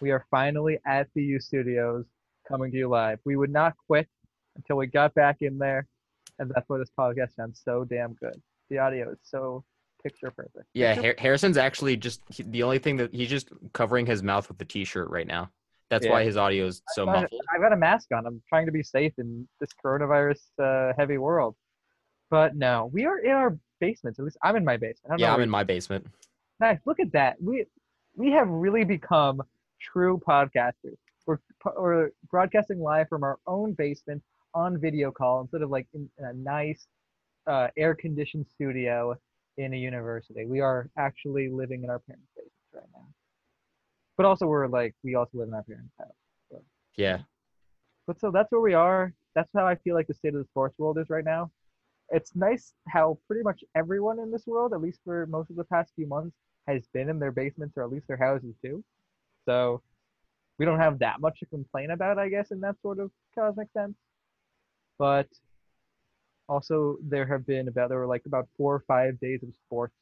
We are finally at the U Studios coming to you live. We would not quit until we got back in there, and that's why this podcast sounds so damn good. The audio is so picture perfect. Yeah, Har- Harrison's actually just he- the only thing that he's just covering his mouth with the t-shirt right now. That's Yeah. why his audio is so I've got- muffled. I've got a mask on. I'm trying to be safe in this coronavirus uh, heavy world. But no, we are in our basements. At least I'm in my basement. I don't Yeah, know I'm in my basement. Nice. Look at that. We we have really become true podcasters. We're we're broadcasting live from our own basement on video call instead of like in, in a nice uh, air conditioned studio in a university. We are actually living in our parents' basements right now. But also we're like we also live in our parents' house. Yeah. But so that's where we are. That's how I feel like the state of the sports world is right now. It's nice how pretty much everyone in this world, at least for most of the past few months, has been in their basements or at least their houses too. So we don't have that much to complain about, I guess, in that sort of cosmic sense. But also there have been about there were like about four or five days of sports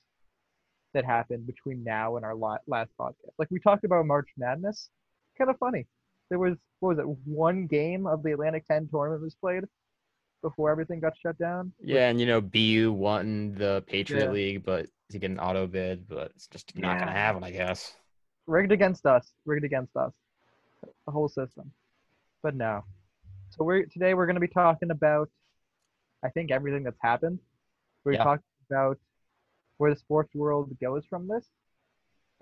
that happened between now and our last podcast. Like we talked about March Madness, kind of funny. There was what was it one game of the Atlantic 10 tournament was played before everything got shut down. Yeah, and you know, BU won the Patriot Yeah. League, but to get an auto bid, but it's just not gonna happen, I guess. Rigged against us, rigged against us, the whole system. But no. So we're today we're going to be talking about, I think everything that's happened. We're Yeah. talking about where the sports world goes from this,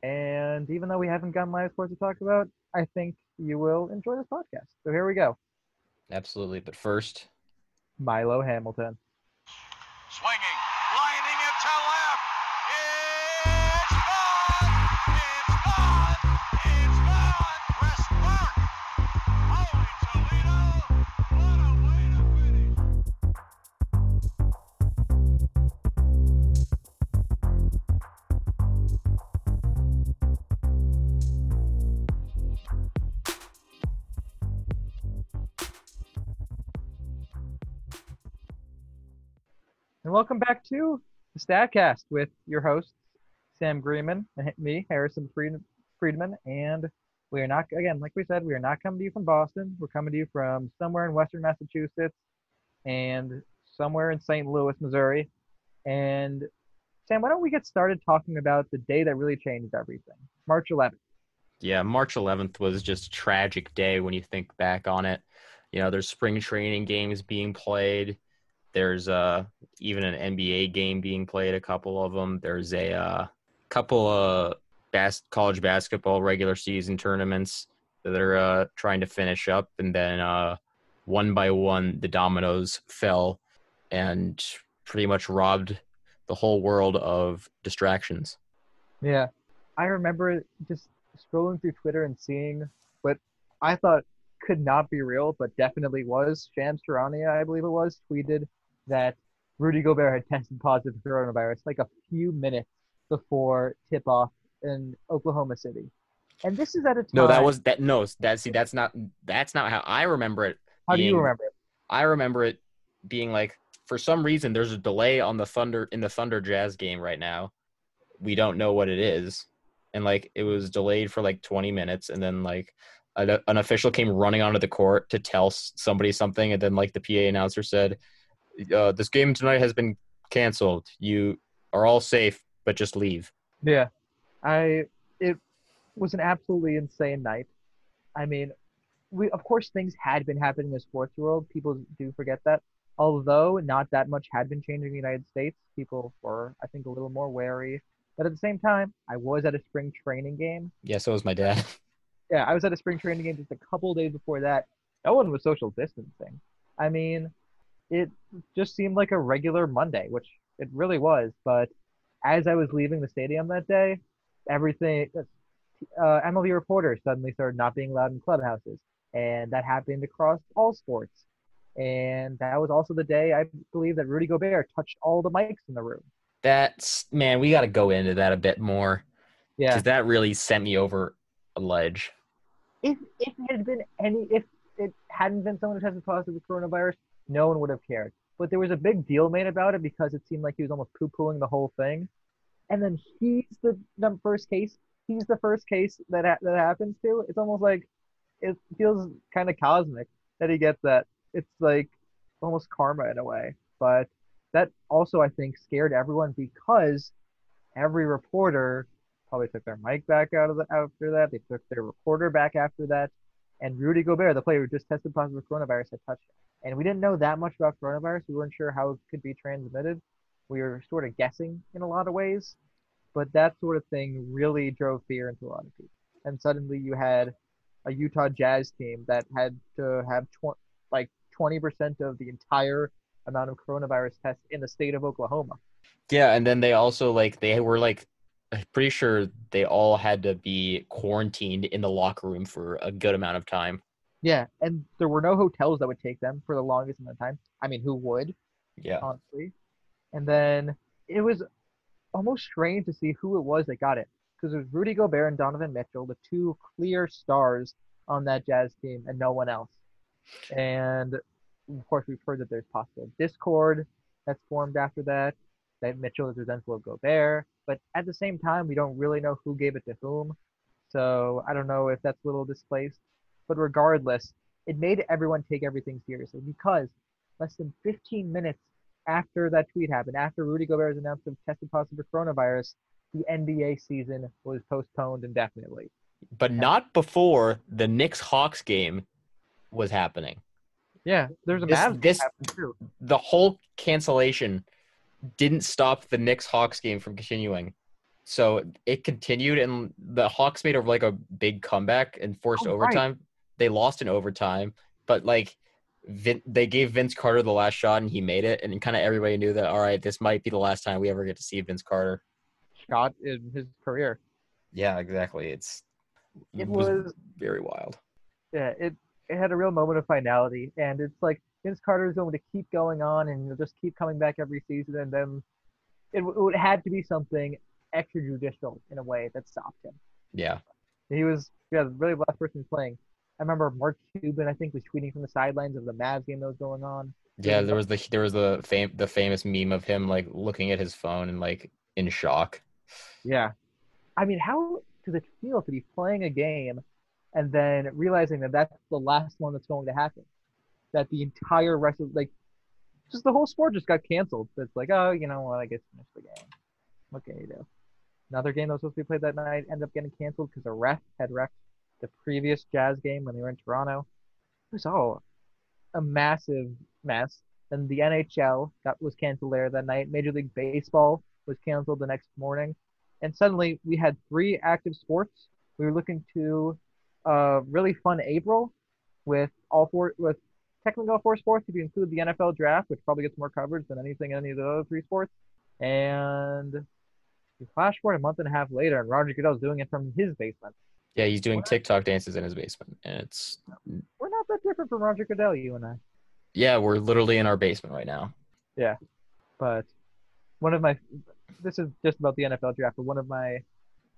and even though we haven't gotten live sports to talk about, I think you will enjoy this podcast. So here we go, Absolutely. But first, Milo Hamilton. Swinging, welcome back to the Statcast with your hosts, Sam Greenman, and me, Harrison Fried- Friedman. And we are not, again, like we said, we are not coming to you from Boston. We're coming to you from somewhere in Western Massachusetts and somewhere in St. Louis, Missouri. And Sam, why don't we get started talking about the day that really changed everything? March 11th. yeah, March 11th was just a tragic day when you think back on it. You know, there's spring training games being played. There's uh even an NBA game being played, a couple of them. There's a uh, couple of bas- college basketball regular season tournaments that are uh, trying to finish up, and then uh, one by one the dominoes fell and pretty much robbed the whole world of distractions. Yeah. I remember just scrolling through Twitter and seeing what I thought could not be real, but definitely was. Shams Charania, I believe it was, tweeted that Rudy Gobert had tested positive for coronavirus like a few minutes before tip off in Oklahoma City. And this is at a time. No, that was that. No, that see, that's not that's not how I remember it. How do you remember it? I remember it being like for some reason there's a delay on the Thunder in the Thunder Jazz game right now. We don't know what it is, and like it was delayed for like 20 minutes, and then like a, an official came running onto the court to tell somebody something, and then like the PA announcer said, uh, "This game tonight has been canceled. You are all safe, but just leave." Yeah, I it was an absolutely insane night. I mean, we of course things had been happening in the sports world. People do forget that. Although not that much had been changing in the United States, people were I think a little more wary. But at the same time, I was at a spring training game. Yeah, so was my dad. Yeah, I was at a spring training game just a couple days before that. No one was social distancing. I mean, it just seemed like a regular Monday, which it really was. But as I was leaving the stadium that day, everything, uh, MLB reporters suddenly started not being allowed in clubhouses. And that happened across all sports. And that was also the day I believe that Rudy Gobert touched all the mics in the room. That's man, we got to go into that a bit more Yeah. because that really sent me over a ledge. if if it had been any if it hadn't been someone who tested positive with coronavirus, no one would have cared. But there was a big deal made about it because it seemed like he was almost poo pooing the whole thing. And then he's the first case. he's the first case that ha- that happens to, it's almost like it feels kind of cosmic that he gets that. It's like almost karma in a way. But that also I think scared everyone because every reporter probably took their mic back out of the after that. They took their reporter back after that. And Rudy Gobert, the player who just tested positive for coronavirus, had touched him. And we didn't know that much about coronavirus. We weren't sure how it could be transmitted. We were sort of guessing in a lot of ways. But that sort of thing really drove fear into a lot of people. And suddenly you had a Utah Jazz team that had to have tw- like 20% of the entire amount of coronavirus tests in the state of Oklahoma. Yeah, and then they also like they were like pretty sure they all had to be quarantined in the locker room for a good amount of time. Yeah, and there were no hotels that would take them for the longest amount of time. I mean, who would, Yeah. honestly? And then it was almost strange to see who it was that got it because it was Rudy Gobert and Donovan Mitchell, the two clear stars on that Jazz team, and no one else. And of course, we've heard that there's possible discord that's formed after that. That Mitchell is resentful of Gobert, but at the same time, we don't really know who gave it to whom. So I don't know if that's a little displaced. But regardless, it made everyone take everything seriously because less than 15 minutes after that tweet happened, after Rudy Gobert's announcement of tested positive for coronavirus, the NBA season was postponed indefinitely. But not before the Knicks Hawks game was happening. Yeah, there's a This- Mavs this-. The whole cancellation didn't stop the Knicks Hawks game from continuing. So it continued, and the Hawks made a, like a big comeback and forced Oh, right. Overtime. They lost in overtime, but like Vin, they gave Vince Carter the last shot, and he made it. And kind of everybody knew that. All right, this might be the last time we ever get to see Vince Carter. Shot in his career. Yeah, exactly. It's It was very wild. yeah, it it had a real moment of finality, and it's like Vince Carter is going to keep going on, and he'll just keep coming back every season, and then it, w- it had to be something extrajudicial in a way that stopped him. Yeah. He was yeah really the last person playing. I remember Mark Cuban I think was tweeting from the sidelines of the Mavs game that was going on. Yeah, there was the there was the fam- the famous meme of him like looking at his phone and like in shock. Yeah, I mean, how does it feel to be playing a game and then realizing that that's the last one that's going to happen? That the entire rest of like just the whole sport just got canceled. It's like, oh, you know what? I guess finish the game. What can you do? Another game that was supposed to be played that night ended up getting canceled because a ref had ref the previous Jazz game when they were in Toronto. It was all a massive mess. And the NHL got was canceled there that night. Major League Baseball was canceled the next morning. And suddenly we had three active sports. We were looking to a really fun April with all four with technically all four sports if you include the NFL draft, which probably gets more coverage than anything in any of the other three sports. And we flash forward a month and a half later, and Roger Goodell's doing it from his basement. Yeah, he's doing TikTok dances in his basement, and it's We're not that different from Roger Goodell, you and I. yeah, we're literally in our basement right now. Yeah, but one of my this is just about the NFL draft, but one of my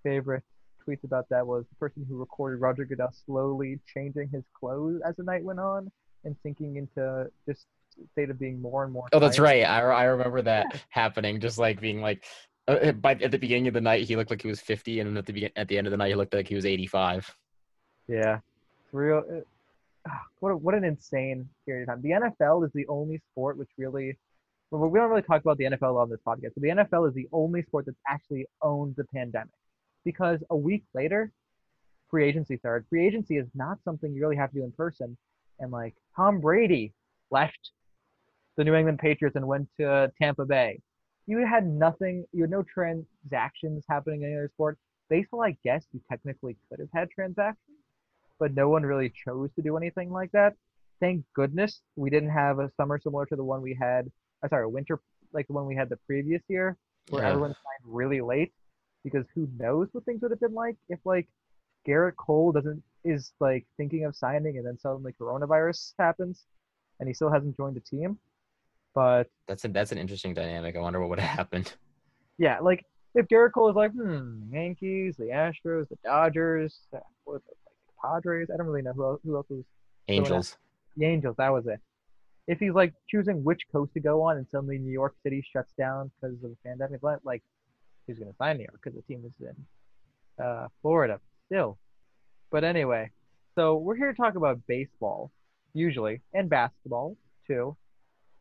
favorite tweets about that was the person who recorded Roger Goodell slowly changing his clothes as the night went on and sinking into this state of being more and more. Oh, that's tired. right. I I remember that happening. Just like being like, uh, by at the beginning of the night he looked like he was fifty, and at the begin at the end of the night he looked like he was eighty-five. Yeah, it's real. It, ah, what a, what an insane period of time. The NFL is the only sport which really. Well, we don't really talk about the NFL on this podcast, but the NFL is the only sport that's actually owned the pandemic, because a week later, free agency started. Free agency is not something you really have to do in person, and like Tom Brady left the New England Patriots and went to Tampa Bay. You had nothing. You had no transactions happening in any other sport. Baseball, I guess you technically could have had transactions but no one really chose to do anything like that. Thank goodness we didn't have a summer similar to the one we had. Uh, sorry, a winter like the one we had the previous year, where Yeah. everyone signed really late. Because who knows what things would have been like if like Gerrit Cole doesn't is like thinking of signing and then suddenly coronavirus happens, and he still hasn't joined the team. But That's a, that's an interesting dynamic. I wonder what would have happened. yeah, like if Gerrit Cole is like, hmm, Yankees, the Astros, the Dodgers, what was it, like Padres. I don't really know who else, who else was Angels. The Angels, that was it. If he's like choosing which coast to go on and suddenly New York City shuts down because of the pandemic, like like, he's going to sign New York because the team is in uh, Florida still. But anyway, so we're here to talk about baseball, usually, and basketball too.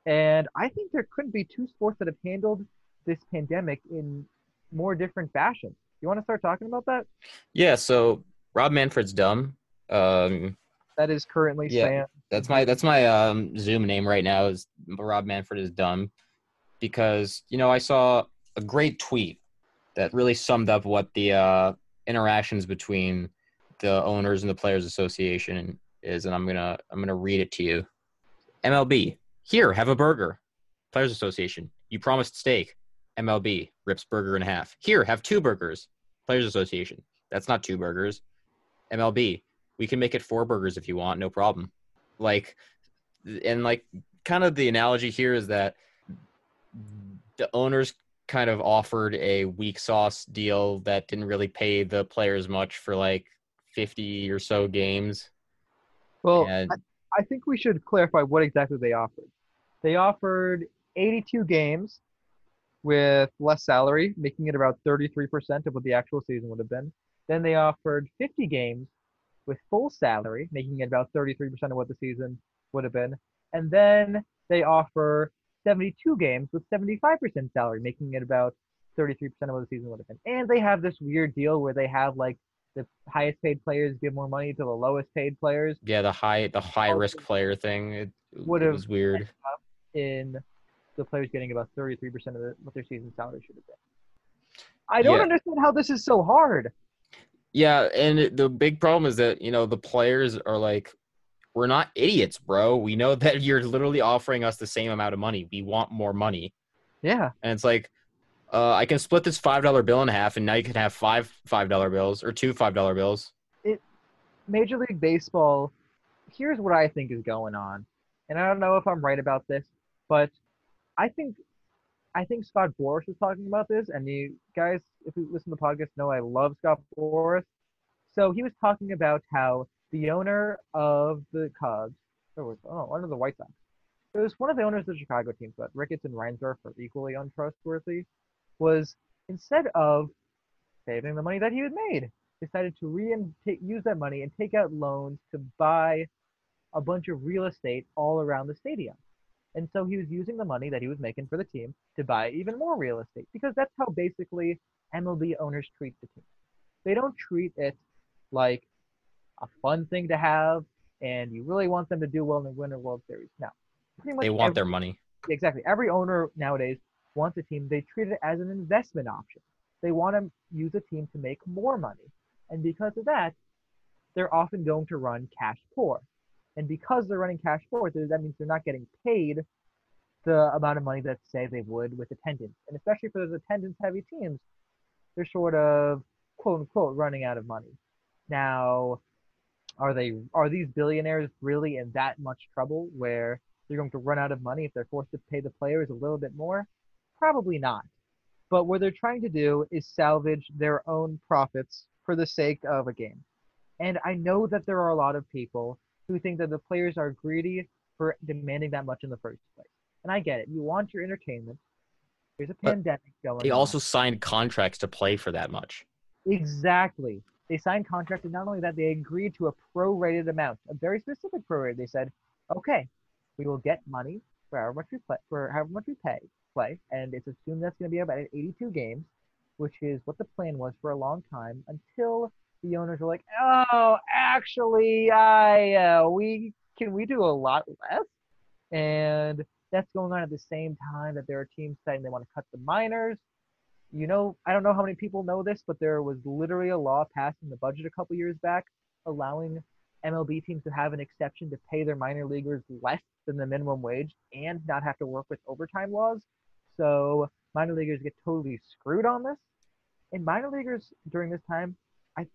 And I think there couldn't be two sports that have handled this pandemic in more different fashions. You want to start talking about that? Yeah, so Rob Manfred's dumb. Um, That is currently Yeah. Sam. that's my that's my um, Zoom name right now is Rob Manfred is dumb because you know I saw a great tweet that really summed up what the uh, interactions between the owners and the players association is, and I'm gonna I'm gonna read it to you. MLB, here have a burger. Players Association, you promised steak. MLB rips burger in half. Here have two burgers. Players Association, that's not two burgers. MLB, we can make it four burgers if you want, no problem. Like, and like, kind of the analogy here is that the owners kind of offered a weak sauce deal that didn't really pay the players much for like 50 or so games. Well, and I think we should clarify what exactly they offered. They offered 82 games with less salary, making it about 33% of what the actual season would have been. Then they offered 50 games with full salary, making it about 33% of what the season would have been. And then they offer 72 games with 75% salary, making it about 33% of what the season would have been. And they have this weird deal where they have like the highest paid players give more money to the lowest paid players. yeah, the high the high risk player thing it, it Would've- was weird. In the players getting about 33% of the, what their season salary should have been. I don't Yeah. understand how this is so hard. Yeah, and the big problem is that you know the players are like, we're not idiots, bro. We know that you're literally offering us the same amount of money. We want more money, Yeah. and it's like, uh, I can split this five dollar bill in half, and now you can have five five dollar bills or two five dollar bills. Major League Baseball, here's what I think is going on. And I don't know if I'm right about this, but I think I think Scott Boras was talking about this, and you guys, if you listen to the podcast, know I love Scott Boras. So he was talking about how the owner of the Cubs, or was oh, one of the White Sox, it was one of the owners of the Chicago teams, but Ricketts and Reinsdorf are equally untrustworthy, was instead of saving the money that he had made, decided to re take, use that money and take out loans to buy a bunch of real estate all around the stadium. And so he was using the money that he was making for the team to buy even more real estate because that's how basically MLB owners treat the team. They don't treat it like a fun thing to have and you really want them to do well and win a World Series. No. Pretty much They want every- their money. exactly every owner nowadays wants a team they treat it as an investment option they want to use a team to make more money and because of that they're often going to run cash poor and because they're running cash th- that means they're not getting paid the amount of money that say they would with attendance and especially for those attendance heavy teams they're sort of quote unquote running out of money now are they are these billionaires really in that much trouble where they're going to run out of money if they're forced to pay the players a little bit more? Probably not. But what they're trying to do is salvage their own profits for the sake of a game. And I know that there are a lot of people who think that the players are greedy for demanding that much in the first place. And I get it. You want your entertainment. There's a But pandemic going on. They on. also signed contracts to play for that much. Exactly. They signed contracts, and not only that, they agreed to a prorated amount, a very specific prorate. They said, "Okay, we will get money for however much we play, for however much we pay play, and it's assumed that's going to be about 82 games, which is what the plan was for a long time until the owners were like, "Oh, actually, I uh, we can we do a lot less," and that's going on at the same time that there are teams saying they want to cut the minors you know, I don't know how many people know this, but there was literally a law passed in the budget a couple years back allowing MLB teams to have an exception to pay their minor leaguers less than the minimum wage and not have to work with overtime laws. So minor leaguers get totally screwed on this. And minor leaguers during this time, I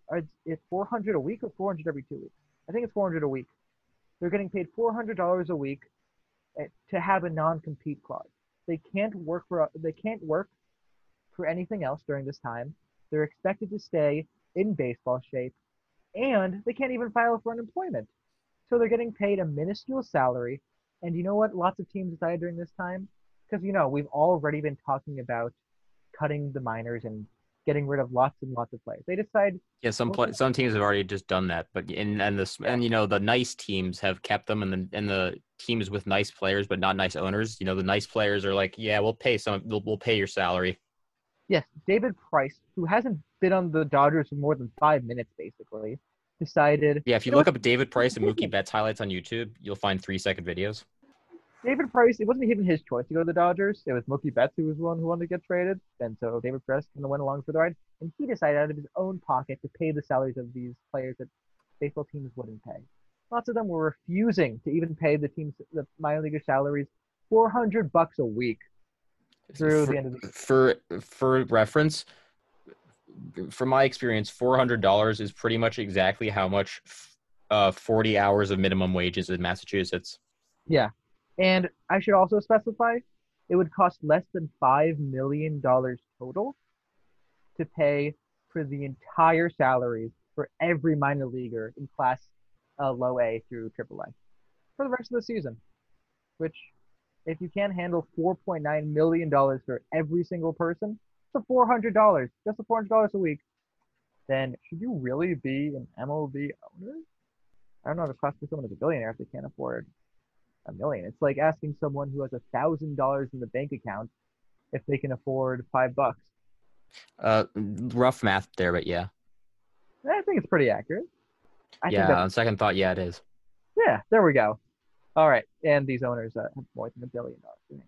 it's 400 a week or 400 every two weeks. I think it's 400 a week. They're getting paid $400 a week eh, to have a non-compete clause. They can't work for they can't work for anything else during this time. They're expected to stay in baseball shape, and they can't even file for unemployment. So they're getting paid a minuscule salary. And you know what? Lots of teams decided during this time, because you know we've already been talking about cutting the minors and getting rid of lots and lots of players. They decide Yeah, some play, some teams have already just done that, but and and the and you know the nice teams have kept them, and the and the teams with nice players but not nice owners, you know the nice players are like, yeah, we'll pay some, we'll, we'll pay your salary. yes, David Price, who hasn't been on the Dodgers for more than five minutes, basically, decided Yeah, if you You know look up David Price and Mookie Betts highlights on YouTube, you'll find three second videos. David Price. It wasn't even his choice to go to the Dodgers. It was Mookie Betts who was the one who wanted to get traded, and so David Price kind of went along for the ride, and he decided out of his own pocket to pay the salaries of these players that baseball teams wouldn't pay. Lots of them were refusing to even pay the teams the minor league salaries, four hundred bucks a week through for, the end of the for for reference, from my experience, four hundred dollars is pretty much exactly how much uh, forty hours of minimum wages in Massachusetts. Yeah. And I should also specify it would cost less than $5 million total to pay for the entire salaries for every minor leaguer in class uh, low A through AAA for the rest of the season. Which, if you can't handle $4.9 million for every single person, a $400, just a $400 a week, then should you really be an MLB owner? I don't know if it costs someone as a billionaire if they can't afford a million. It's like asking someone who has a thousand dollars in the bank account if they can afford five bucks. Uh, rough math there, but yeah, I think it's pretty accurate. I yeah. On second thought, yeah, it is. yeah, there we go. All right, and these owners uh, have more than a billion dollars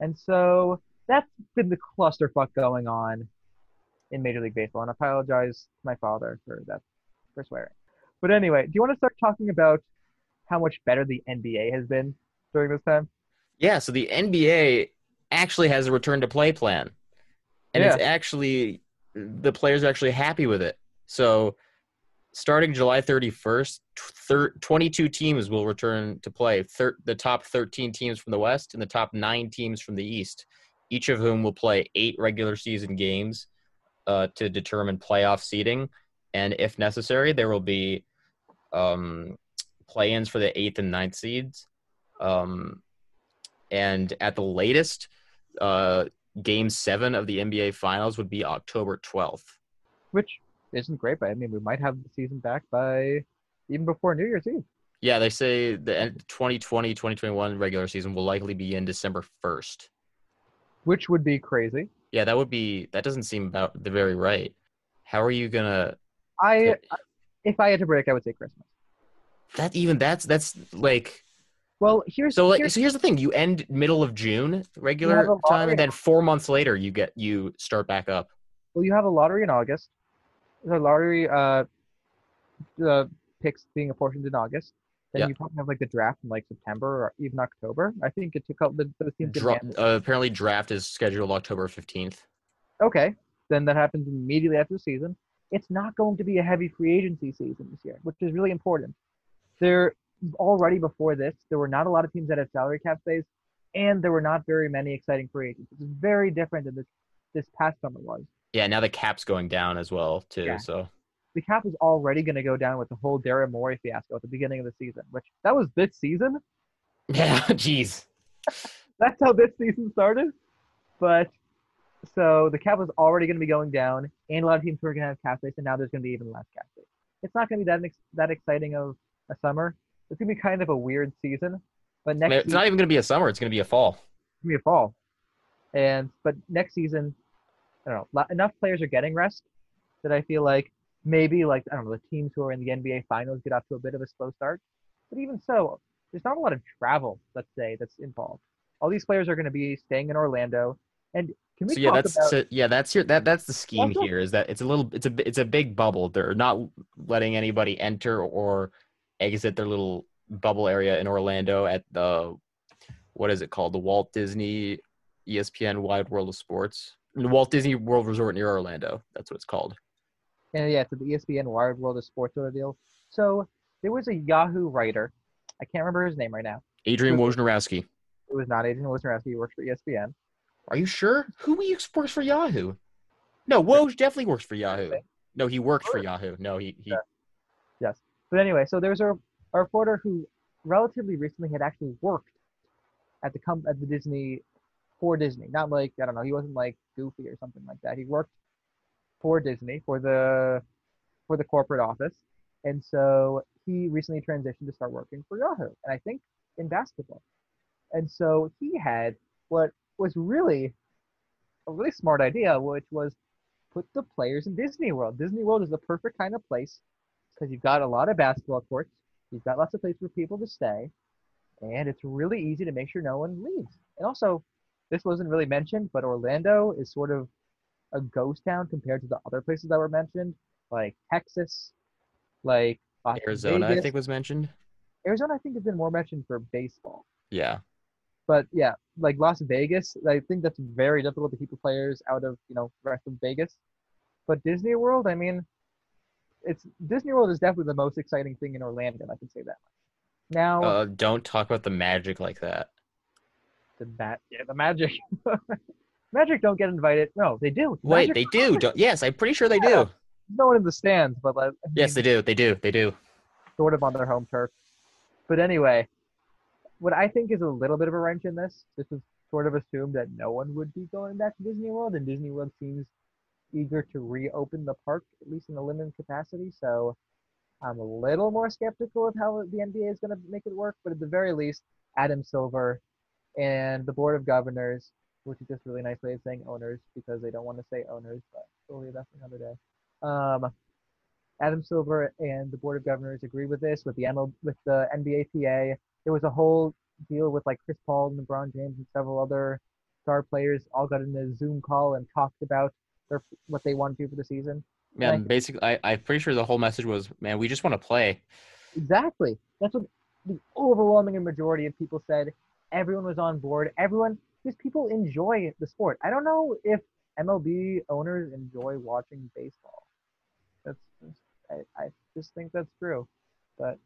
and so that's been the clusterfuck going on in Major League Baseball. And I apologize to my father for that for swearing. But anyway, do you want to start talking about how much better the NBA has been during this time? Yeah, so the NBA actually has a return to play plan. And it's actually the players are actually happy with it. So starting July 31st, thir- 22 teams will return to play. Thir- the top 13 teams from the West and the top 9 teams from the East, each of whom will play 8 regular season games uh, to determine playoff seeding and if necessary there will be um, play-ins for the 8th and ninth seeds. Um, and at the latest, uh, Game Seven of the NBA Finals would be October twelfth. which isn't great, but I mean, we might have the season back by even before New Year's Eve. Yeah, they say the end- 2020-2021 regular season will likely begin December first. which would be crazy. Yeah, that would be. That doesn't seem about the very right. How are you gonna? I, if I had to predict, I would say Christmas. That even that's that's like Well, here's so like here's, so here's the thing. You end middle of June regular time, and then four months later you get you start back up. well, you have a lottery in August. The lottery uh, uh, picks being apportioned in August. Then Yeah. you probably have like the draft in like September or even October. I think it took out the, the teams. Dra- uh, apparently, draft is scheduled October fifteenth. Okay, then that happens immediately after the season. It's not going to be a heavy free agency season this year, which is really important. There already before this, there were not a lot of teams that had salary cap space, and there were not very many exciting free agents. It's very different than this this past summer was. Yeah, now the cap's going down as well too. Yeah. So The cap is already going to go down with the whole Daryl Morey fiasco at the beginning of the season, which that was this season. yeah, jeez. That's how this season started. But so the cap was already going to be going down, and a lot of teams were going to have cap space, and now there's going to be even less cap space. It's not going to be that ex- that exciting of a summer. It's going to be kind of a weird season. But I next mean, it's season, not even going to be a summer. It's going to be a fall. it's to be a fall. And but next season, I don't know. Enough players are getting rest that I feel like maybe like I don't know the teams who are in the NBA finals get off to a bit of a slow start. But even so, there's not a lot of travel. Let's say that's involved. All these players are going to be staying in Orlando. And can we So yeah, that's about? so, yeah, that's your that that's the scheme Also- here. Is that it's a little it's a it's a big bubble. They're not letting anybody enter or exit their little bubble area in Orlando at the what is it called? The Walt Disney ESPN Wide World of Sports. The Walt Disney World Resort near Orlando. That's what it's called. And yeah, to the ESPN Wide World of Sports sort of deal. So there was a Yahoo writer. I can't remember his name right now. Adrian Wojnarowski. It was not Adrian Wojnarowski. He works for ESPN. Are you sure? Who works for Yahoo? No, Woj definitely works for Yahoo. No, he worked for Yahoo. No, he he. But anyway, so there's a, a reporter who relatively recently had actually worked at the com- at the Disney for Disney. Not like I don't know, he wasn't like Goofy or something like that. He worked for Disney for the for the corporate office, and so he recently transitioned to start working for Yahoo, and I think in basketball. And so he had what was really a really smart idea, which was put the players in Disney World. Disney World is the perfect kind of place because you've got a lot of basketball courts, you've got lots of places for people to stay, and it's really easy to make sure no one leaves. And also, this wasn't really mentioned, but Orlando is sort of a ghost town compared to the other places that were mentioned, like Texas, like Las Arizona, I think was mentioned. Arizona, I think, has been more mentioned for baseball. Yeah. But yeah, like Las Vegas, I think that's very difficult to keep the players out of you know the rest of Vegas. But Disney World, I mean, it's Disney World is definitely the most exciting thing in Orlando. I can say that much. Now Uh, don't talk about the magic like that. the Mag, yeah, the Magic, Magic don't get invited. No, they do. The Wait, Magic- they do. Don't, yes, I'm pretty sure they Yeah. do. no one in the stands, but like, I Yes, mean, they do. They do. They do. sort of on their home turf. But anyway, what I think is a little bit of a wrench in this, this is sort of assumed that no one would be going back to Disney World, and Disney World seems eager to reopen the park, at least in a limited capacity. So I'm a little more skeptical of how the NBA is going to make it work. But at the very least, Adam Silver and the Board of Governors, which is just really nice way of saying owners because they don't want to say owners, but we'll leave that for another day. Um, Adam Silver and the Board of Governors agree with this with the ML, with the NBAPA. There was a whole deal with like Chris Paul and LeBron James and several other star players all got in a Zoom call and talked about their what they want to do for the season. Man, Like- basically, I, I'm pretty sure the whole message was, man, we just want to play. Exactly. That's what the overwhelming majority of people said. Everyone was on board. Everyone, because people enjoy the sport. I don't know if MLB owners enjoy watching baseball. That's, I, I just think that's true. But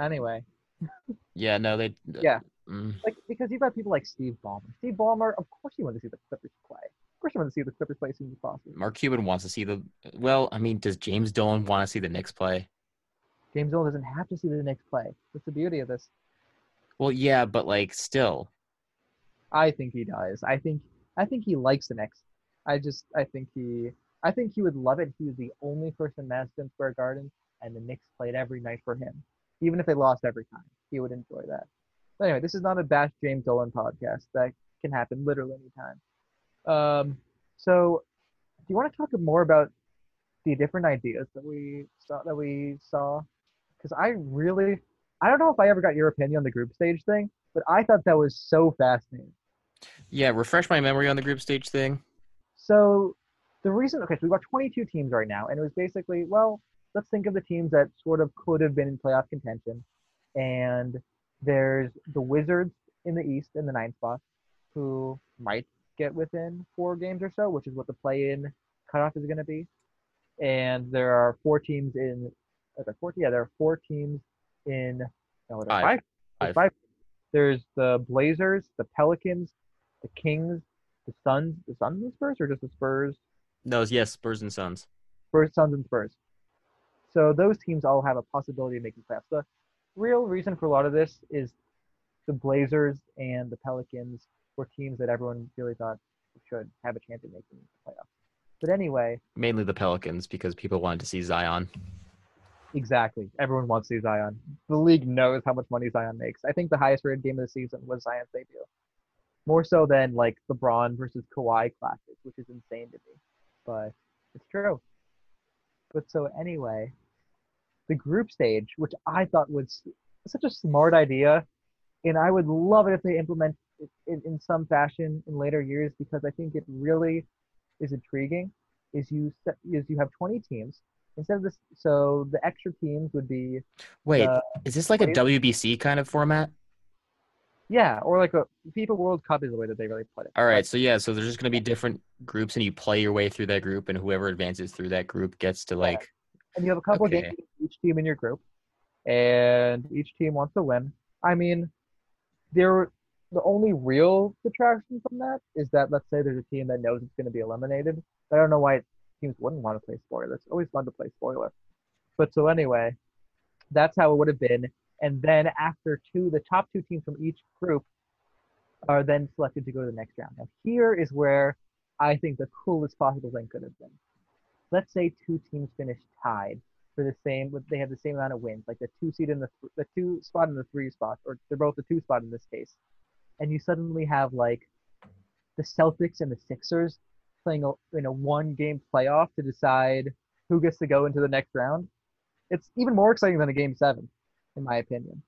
anyway, Yeah, no, they. Yeah. Mm, like because you've got people like Steve Ballmer. Steve Ballmer, of course you want to see the Clippers play. Of course you want to see the Clippers play as soon as possible. Mark Cuban wants to see the. Well, I mean, does James Dolan want to see the Knicks play? James Dolan doesn't have to see the Knicks play. That's the beauty of this. Well, yeah, but like, still. I think he does. I think I think he likes the Knicks. I just I think he I think he would love it. if He was the only person in Madison Square Garden, and the Knicks played every night for him, even if they lost every time. He would enjoy that. But anyway, this is not a bash James Dolan podcast. That can happen literally anytime. Um, so do you want to talk more about the different ideas that we saw that we saw? Because I really I don't know if I ever got your opinion on the group stage thing, but I thought that was so fascinating. Yeah, refresh my memory on the group stage thing. So the reason, okay, so we've got 22 teams right now, and it was basically, well, let's think of the teams that sort of could have been in playoff contention. And there's the Wizards in the East in the ninth spot, who might get within four games or so, which is what the play-in cutoff is going to be. And there are four teams in, there four? Yeah, there are four teams in, no, there Five. five. Five. There's the Blazers, the Pelicans, the Kings, the Suns, the Suns and Spurs, or just the Spurs, No, yes, Spurs and Suns. Spurs, Suns, and Spurs. So those teams all have a possibility of making playoffs. The real reason for a lot of this is the Blazers and the Pelicans were teams that everyone really thought should have a chance at making the playoffs. But anyway, Mainly the Pelicans because people wanted to see Zion. exactly. Everyone wants to see Zion. The league knows how much money Zion makes. I think the highest rated game of the season was Zion's debut. More so than like LeBron versus Kawhi classic, which is insane to me. But it's true. But so anyway, the group stage, which I thought was such a smart idea, and I would love it if they implement in, in some fashion in later years because I think it really is intriguing. Is you set, is you have 20 teams instead of this, so the extra teams would be Wait, Uh, is this like a. WBC kind of format? yeah, or like a FIFA World Cup is the way that they really put it. All right, so yeah, so there's just going to be different groups, and you play your way through that group, and whoever advances through that group gets to like. and you have a couple Okay. of games each team in your group, and each team wants to win. I mean, there the only real detraction from that is that let's say there's a team that knows it's going to be eliminated. I don't know why teams wouldn't want to play spoiler. It's always fun to play spoiler. But so anyway, that's how it would have been. And then after two, the top two teams from each group are then selected to go to the next round. Now here is where I think the coolest possible thing could have been. Let's say two teams finish tied for the same, they have the same amount of wins, like the two seed and the th- the two spot and the three spot, or they're both the two spot in this case, and you suddenly have like the Celtics and the Sixers playing a, in a one game playoff to decide who gets to go into the next round. It's even more exciting than a game seven, in my opinion.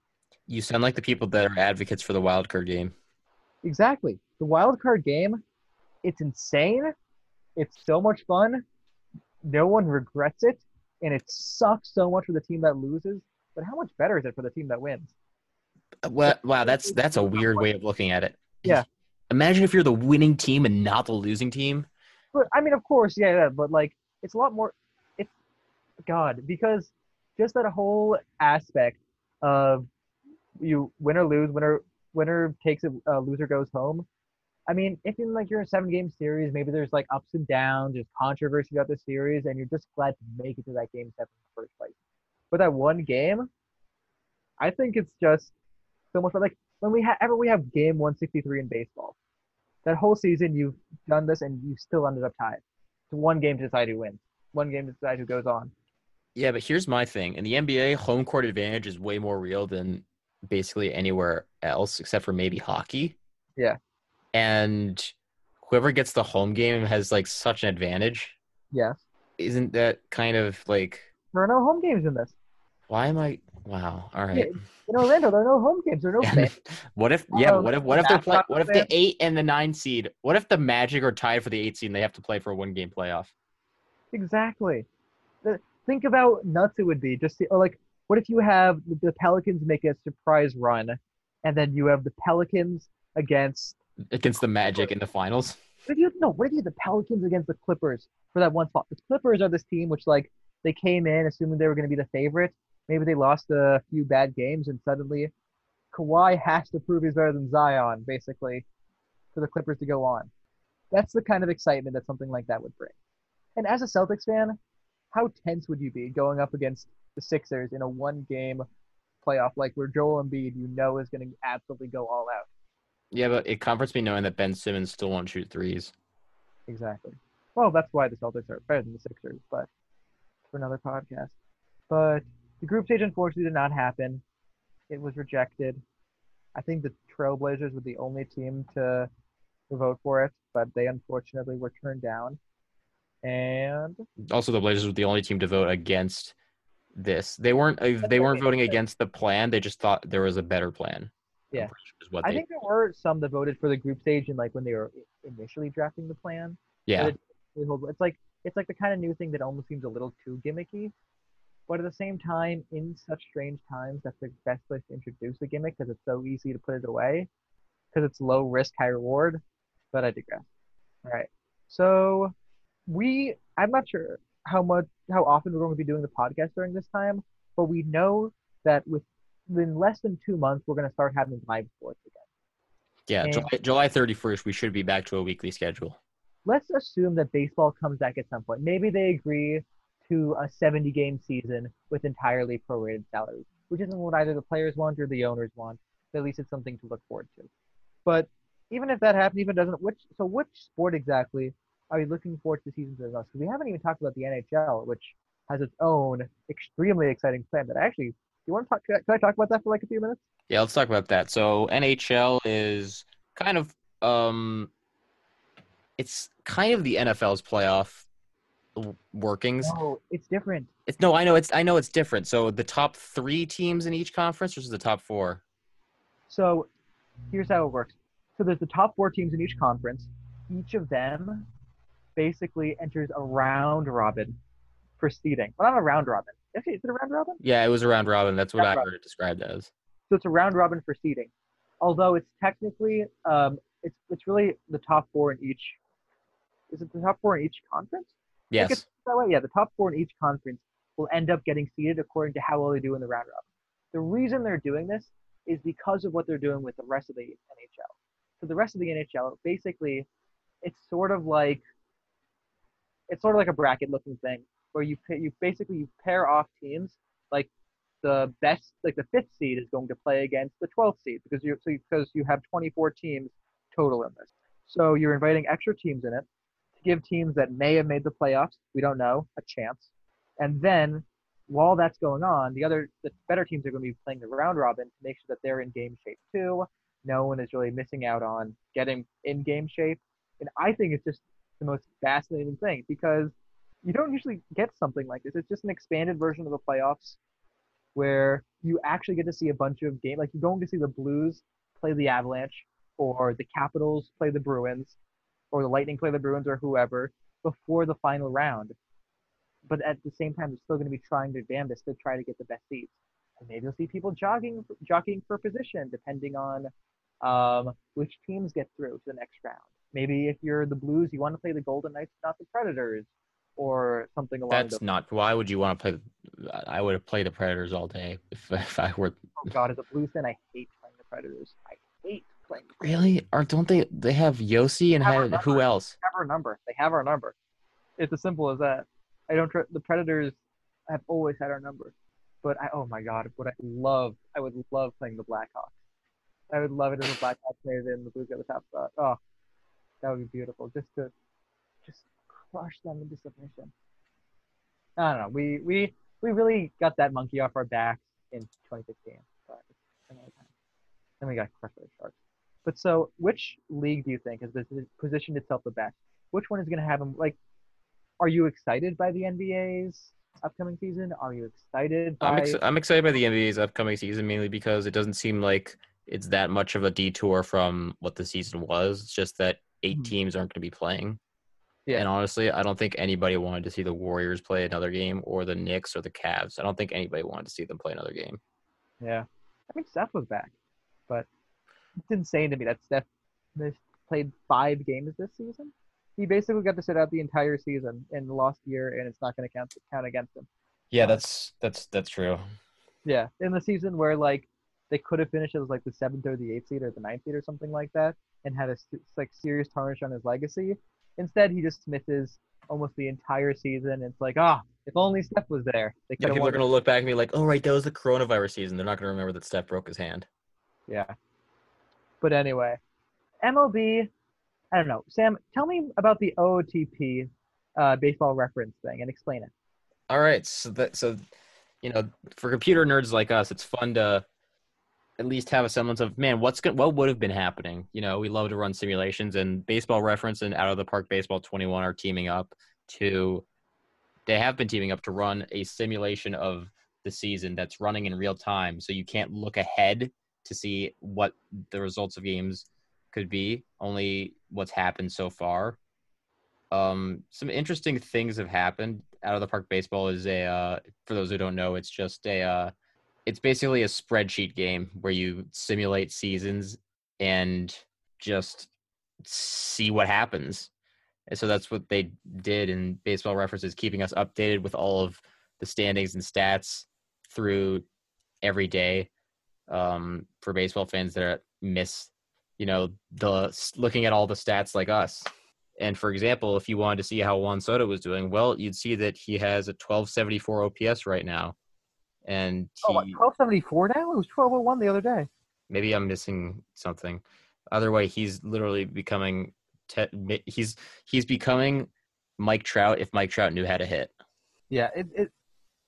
You sound like the people that are advocates for the wild card game. Exactly. The wild card game, it's insane. It's so much fun. No one regrets it, and it sucks so much for the team that loses. But how much better is it for the team that wins? Well, wow, that's that's a weird way of looking at it. Yeah. Imagine if you're the winning team and not the losing team. But I mean, of course, yeah, yeah. But like, it's a lot more. It's God because just that whole aspect of you win or lose, winner winner takes it, uh, loser goes home. I mean, if in like you're a seven game series, maybe there's like ups and downs, there's controversy about the series, and you're just glad to make it to that game seven in the first place. But that one game, I think it's just so much fun. Like when we have ever we have game 163 in baseball, that whole season you've done this and you still ended up tied. It's one game to decide who wins, one game to decide who goes on. Yeah, but here's my thing. In the NBA, home court advantage is way more real than basically anywhere else except for maybe hockey. Yeah. And whoever gets the home game has like such an advantage. Yeah. Isn't that kind of like There are no home games in this. why am I wow, all right. In Orlando, there are no home games. There are no fans. what if yeah, Oh, what if what if they're that's play, what if the eight and the nine seed what if the Magic are tied for the eight seed and they have to play for a one game playoff? Exactly. The- Think about nuts it would be just or like what if you have the Pelicans make a surprise run, and then you have the Pelicans against Against the Magic in the finals. what if you no what if you have the Pelicans against the Clippers for that one spot? The Clippers are this team which like they came in assuming they were going to be the favorite. Maybe they lost a few bad games and suddenly Kawhi has to prove he's better than Zion basically for the Clippers to go on. That's the kind of excitement that something like that would bring. And as a Celtics fan, how tense would you be going up against the Sixers in a one game playoff like where Joel Embiid you know is going to absolutely go all out? Yeah, but it comforts me knowing that Ben Simmons still won't shoot threes. Exactly. Well, that's why the Celtics are better than the Sixers, but for another podcast. But the group stage unfortunately did not happen. It was rejected. I think the Trailblazers were the only team to, to vote for it, but they unfortunately were turned down. And Also, the Blazers were the only team to vote against this. They weren't. Uh, they weren't voting against the plan. They just thought there was a better plan. Yeah. I they. think there were some that voted for the group stage and like when they were initially drafting the plan. yeah. It- it It's like it's like the kind of new thing that almost seems a little too gimmicky, but at the same time, in such strange times, that's the best place to introduce a gimmick because it's so easy to put it away, because it's low risk, high reward. But I digress. All right, so we I'm not sure how much how often we're going to be doing the podcast during this time, but we know that within less than two months we're going to start having live sports again. Yeah. and- July, July 31st, we should be back to a weekly schedule. let's assume that baseball comes back at some point. Maybe they agree to a 70 game season with entirely prorated salaries, which isn't what either the players want or the owners want. But at least it's something to look forward to. But even if that happens, even doesn't, which so which sport exactly are you looking forward to season the most? Because we haven't even talked about the NHL, which has its own extremely exciting plan. That actually, do you want to talk? Can I talk about that for like a few minutes? Yeah, let's talk about that. So NHL is kind of um it's kind of the NFL's playoff workings. No, it's different. It's no, I know it's I know it's different. So the top 3 teams in each conference versus the top 4. So here's how it works. So there's the top four teams in each conference. Each of them basically enters a round robin for seeding. Well, not a round robin. Actually, is it a round robin? Yeah, it was a round robin. That's what Round I robin. heard it described as. So it's a round robin for seeding. Although it's technically, um, it's it's really the top four in each. Is it the top four in each conference? Yes. that way. Yeah, the top four in each conference will end up getting seeded according to how well they do in the round robin. The reason they're doing this is because of what they're doing with the rest of the NHL. So the rest of the NHL, basically, it's sort of like it's sort of like a bracket looking thing where you you basically you pair off teams like the best, like the fifth seed, is going to play against the 12th seed because you so because you have 24 teams total in this. So you're inviting extra teams in it give teams that may have made the playoffs, we don't know, a chance. And then while that's going on, the other the better teams are going to be playing the round robin to make sure that they're in game shape too. No one is really missing out on getting in game shape. And I think it's just the most fascinating thing because you don't usually get something like this. It's just an expanded version of the playoffs where you actually get to see a bunch of games. Like you're going to see the Blues play the Avalanche, or the Capitals play the Bruins, or the Lightning play the Bruins, or whoever before the final round. But at the same time, they're still going to be trying their damnedest to try to get the best seats. And maybe you'll see people jogging, jockeying for position, depending on um, which teams get through to the next round. Maybe if you're the Blues, you want to play the Golden Knights, not the Predators, or something along that. That's those. not. Why would you want to play? I would have played the Predators all day if, if I were. Oh God, as a Blues fan, I hate playing the Predators. I hate playing. Really? Aren't don't they? They have Yossi and Have had, who else? have our number. They have our number. It's as simple as that. I don't. Tr- the Predators have always had our number. But I, oh my God, would I love? I would love playing the Blackhawks. I would love it if the Blackhawks it in the Blues got the top spot. Oh, that would be beautiful. Just to, just crush them into submission. I don't know. We we we really got that monkey off our backs in 2016. But another time. Then we got crushed by the Sharks. But so, which league do you think has positioned itself the best? Which one is going to have them? Like, are you excited by the NBA's upcoming season? Are you excited by? I'm ex- I'm excited by the NBA's upcoming season mainly because it doesn't seem like it's that much of a detour from what the season was. It's just that 8 Mhm. teams aren't going to be playing. Yeah. And honestly, I don't think anybody wanted to see the Warriors play another game or the Knicks or the Cavs. I don't think anybody wanted to see them play another game. Yeah. I mean, Steph was back, but it's insane to me that Steph missed, played five games this season. He basically got to sit out the entire season in the lost year, and it's not going to count count against him. Yeah, Uh, that's that's that's true. Yeah, in the season where like they could have finished as like the seventh or the eighth seed or the ninth seed or something like that, and had a like serious tarnish on his legacy. Instead, he just misses almost the entire season. It's like, ah, if only Steph was there, they Yeah, could have people are going to look back and be like, "Oh, right, that was the coronavirus season." They're not going to remember that Steph broke his hand. Yeah. But anyway, MLB, I don't know. Sam, tell me about the OOTP uh, baseball reference thing and explain it. All right, so that so you know, for computer nerds like us, it's fun to at least have a semblance of man, what's go- what would have been happening. You know, we love to run simulations, and Baseball Reference and Out of the Park Baseball 21 are teaming up to. They have been teaming up to run a simulation of the season that's running in real time, so you can't look ahead to see what the results of games could be. Only what's happened so far. Um, some interesting things have happened. Out of the Park Baseball is a uh, for those who don't know, it's just a uh, it's basically a spreadsheet game where you simulate seasons and just see what happens. And so that's what they did in Baseball References, keeping us updated with all of the standings and stats through every day um, for baseball fans that miss, you know, the looking at all the stats like us. And for example, if you wanted to see how Juan Soto was doing, well, you'd see that he has a 1274 OPS right now. And Oh, what, he, 1274 now? It was 1201 the other day. maybe I'm missing something. Either way, he's literally becoming te- he's he's becoming Mike Trout if Mike Trout knew how to hit. Yeah, it, it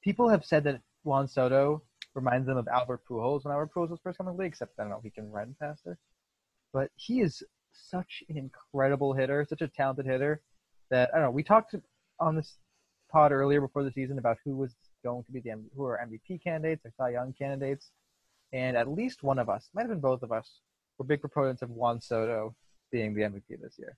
people have said that Juan Soto reminds them of Albert Pujols when Albert Pujols was first coming to the league, except I don't know, he can run faster. But he is such an incredible hitter, such a talented hitter that I don't know. We talked on this pod earlier before the season about who was going to be the who are MVP candidates or Cy Young candidates, and at least one of us, might have been both of us, were big proponents of Juan Soto being the MVP this year.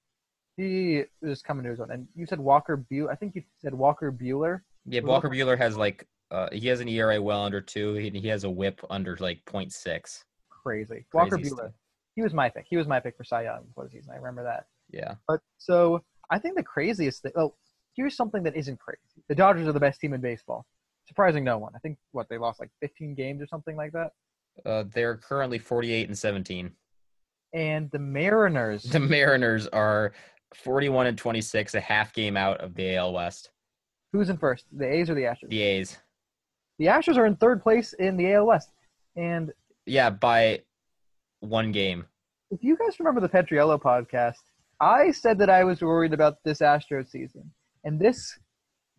He is coming to his own, and you said Walker Buehler. I think you said Walker Buehler. Yeah, Walker Buehler has like uh, he has an ERA well under two. He, he has a WHIP under like 0.6. crazy. Walker Crazy Buehler. He was my pick. He was my pick for Cy Young before the season. I remember that. Yeah. But so I think the craziest thing. Oh, here's something that isn't crazy. The Dodgers are the best team in baseball. Surprising no one. I think what they lost like 15 games or something like that. Uh, they're currently 48 and 17. And the Mariners. The Mariners are 41 and 26, a half game out of the AL West. who's in first? The A's or the Astros? The A's. The Astros are in third place in the AL West, and Yeah, by one game. if you guys remember the Petriello podcast, I said that I was worried about this Astros season. And this,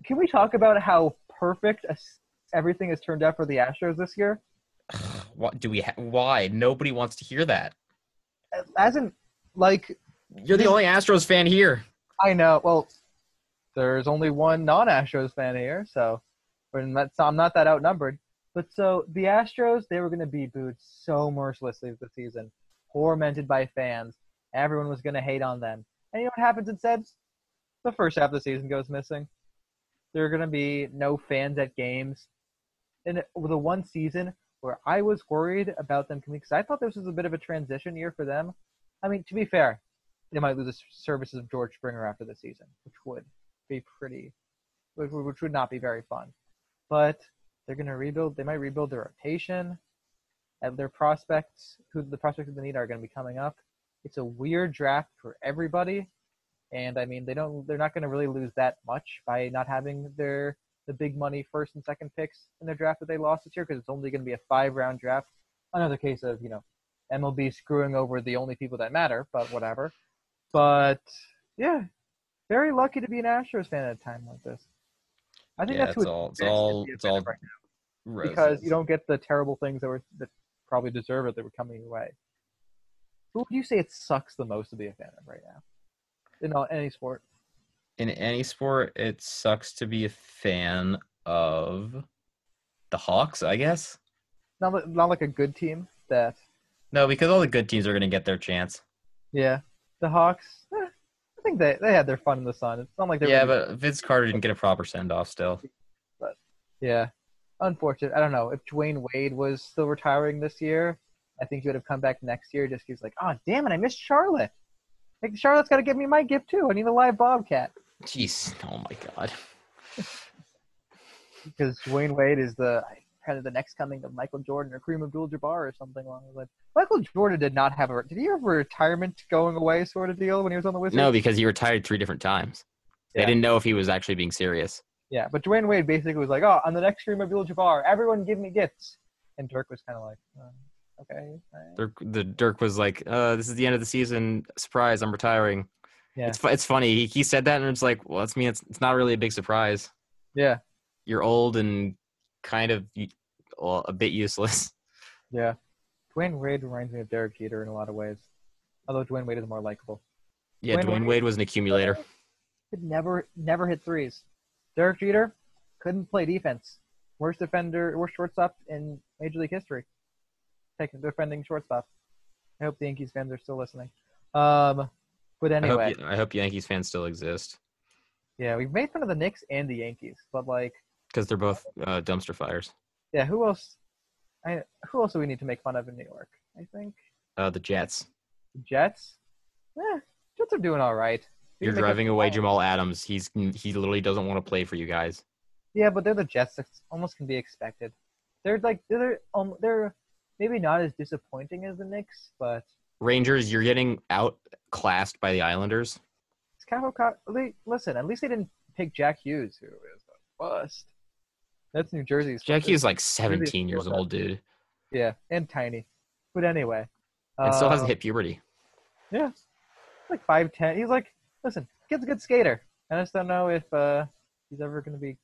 can we talk about how perfect everything has turned out for the Astros this year? What do we? Ha- why? Nobody wants to hear that. As in, like, You're the This- only Astros fan here. I know, well, there's only one non Astros fan here, so and that's, I'm not that outnumbered. But so the Astros, they were going to be booed so mercilessly this season, tormented by fans. Everyone was going to hate on them. And you know what happens instead? The first half of the season goes missing. There are going to be no fans at games. And the one season where I was worried about them because I thought this was a bit of a transition year for them. I mean, to be fair, they might lose the services of George Springer after the season, which would be pretty, which would not be very fun. But they're going to rebuild. They might rebuild their rotation, and their prospects, who the prospects they need, are going to be coming up. It's a weird draft for everybody, and I mean they don't. They're not going to really lose that much by not having their the big money first and second picks in their draft that they lost this year because it's only going to be a five round draft. Another case of you know MLB screwing over the only people that matter, but whatever. But yeah, very lucky to be an Astros fan at a time like this. I think Yeah, that's it's all- it's all- it's all right now, Roses. because you don't get the terrible things that were that probably deserve it that were coming your way. Who would you say it sucks the most to be a fan of right now? In all, any sport. in any sport, it sucks to be a fan of the Hawks. I guess. Not not like a good team that No, because all the good teams are going to get their chance. yeah the Hawks. eh, think they they had their fun in the sun. It's not like they're Yeah, really- but Vince Carter didn't get a proper send off. Still, But Yeah. Unfortunate. I don't know. If Dwyane Wade was still retiring this year, I think he would have come back next year just he's like, oh, damn it, I missed Charlotte. Like, Charlotte's got to give me my gift, too. I need a live Bobcat. jeez, oh my god. Because Dwyane Wade is the kind of the next coming of Michael Jordan or Kareem Abdul-Jabbar or something along those lines. Michael Jordan did not have a. Did he have a retirement going away sort of deal when he was on the Wizards? No, because he retired three different times. They Yeah. didn't know if he was actually being serious. Yeah, but Dwyane Wade basically was like, oh, I'm the next Kareem Abdul-Jabbar. Everyone give me gifts. And Dirk was kind of like, uh, okay. all right." Dirk, the Dirk was like, uh, "This is the end of the season. Surprise! I'm retiring." Yeah. It's it's funny. He, he said that, and it's like, well, that's me. It's it's not really a big surprise. Yeah, You're old and kind of well, a bit useless. yeah. Dwyane Wade reminds me of Derek Jeter in a lot of ways. Although Dwyane Wade is more likable. Yeah, Dwyane Dwyane Wade- Wade was an accumulator. Could never, never hit threes. Derek Jeter couldn't play defense. Worst defender, worst shortstop in Major League history. Taking defending shortstop. I hope the Yankees fans are still listening. Um, but I anyway, hope, I hope Yankees fans still exist yeah, we've made fun of the Knicks and the Yankees, but like, because they're both uh, dumpster fires. yeah, who else? I, who else do we need to make fun of in New York? I think Uh, the Jets. the Jets. Yeah, Jets are doing all right. You're driving away Jamal Adams. He's he literally doesn't want to play for you guys. Yeah, but they're the Jets. That's almost can be expected. They're like they're um they're maybe not as disappointing as the Knicks, but Rangers, you're getting outclassed by the Islanders. it's kind of listen. At least they didn't pick Jack Hughes, who is a bust. That's New Jersey's. Jackie is like Really 17 years old, dude, yeah, and tiny. But anyway, and still hasn't uh, hit puberty. Yeah, like five ten. He's like, listen, kid's a good skater. I just don't know if uh, he's ever going to be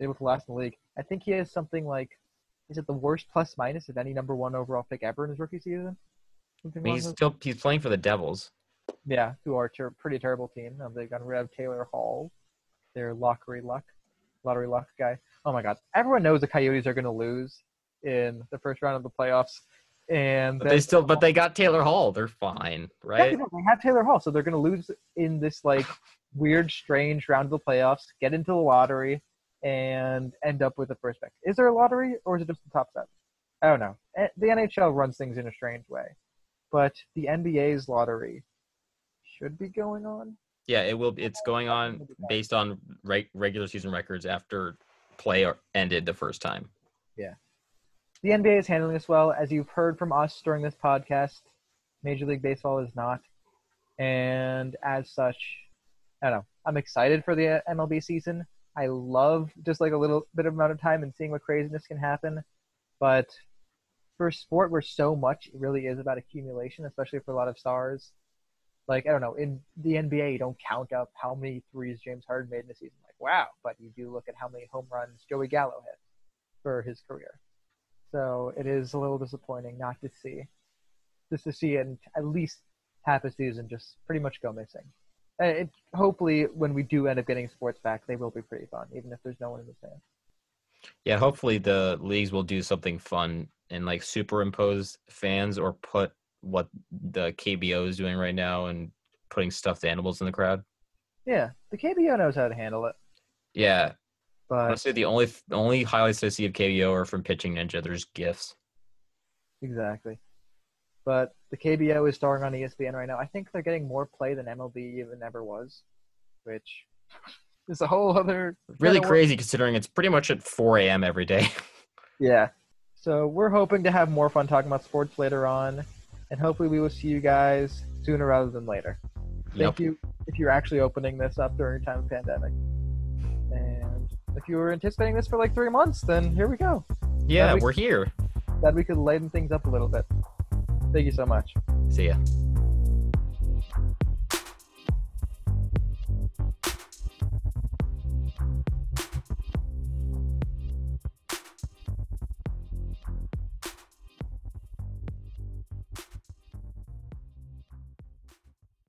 able to last in the league. I think he has something like, is it the worst plus minus of any number one overall pick ever in his rookie season? Something I mean, he's still he's playing for the Devils. yeah, who are a ter- pretty terrible team. Um, they got rid of Taylor Hall, their lottery luck, lottery luck guy. Oh my God! Everyone knows the Coyotes are going to lose in the first round of the playoffs, and then- they still, but they got Taylor Hall. They're fine, right? they they have Taylor Hall, so they're going to lose in this like weird, strange round of the playoffs, get into the lottery, and end up with the first pick. Is there a lottery, or is it just the top seven? I don't know. Eh, The NHL runs things in a strange way, but the NBA's lottery should be going on. Yeah, it will. It's going on based on reg- regular season records after play ended the first time. Yeah. The NBA is handling this well, as you've heard from us during this podcast. Major League Baseball is not, and as such, I don't know. I'm excited for the uh, MLB season. I love just like a little bit of amount of time and seeing what craziness can happen. But for a sport where so much really is about accumulation, especially for a lot of stars, like I don't know, in the NBA, you don't count up how many threes James Harden made in a season. Wow, but you do look at how many home runs Joey Gallo hit for his career. So it is a little disappointing not to see, just to see it at least half a season just pretty much go missing. Uh, It, hopefully, when we do end up getting sports back, they will be pretty fun, even if there's no one in the stands. Yeah, hopefully the leagues will do something fun and like superimpose fans or put what the KBO is doing right now and putting stuffed animals in the crowd. Yeah, the KBO knows how to handle it, Yeah, but honestly, the only the only highlights I see of KBO are from Pitching Ninja. There's gifs. exactly. But the KBO is starring on ESPN right now. I think they're getting more play than MLB even ever was, which is a whole other Really crazy considering it's pretty much at 4 a.m. every day. Yeah. So we're hoping to have more fun talking about sports later on, and hopefully we will see you guys sooner rather than later. Thank Yep. you if you're actually opening this up during a time of pandemic. If you were anticipating this for like three months, then here we go. Yeah, we- we're here. Glad we could lighten things up a little bit. Thank you so much. See ya.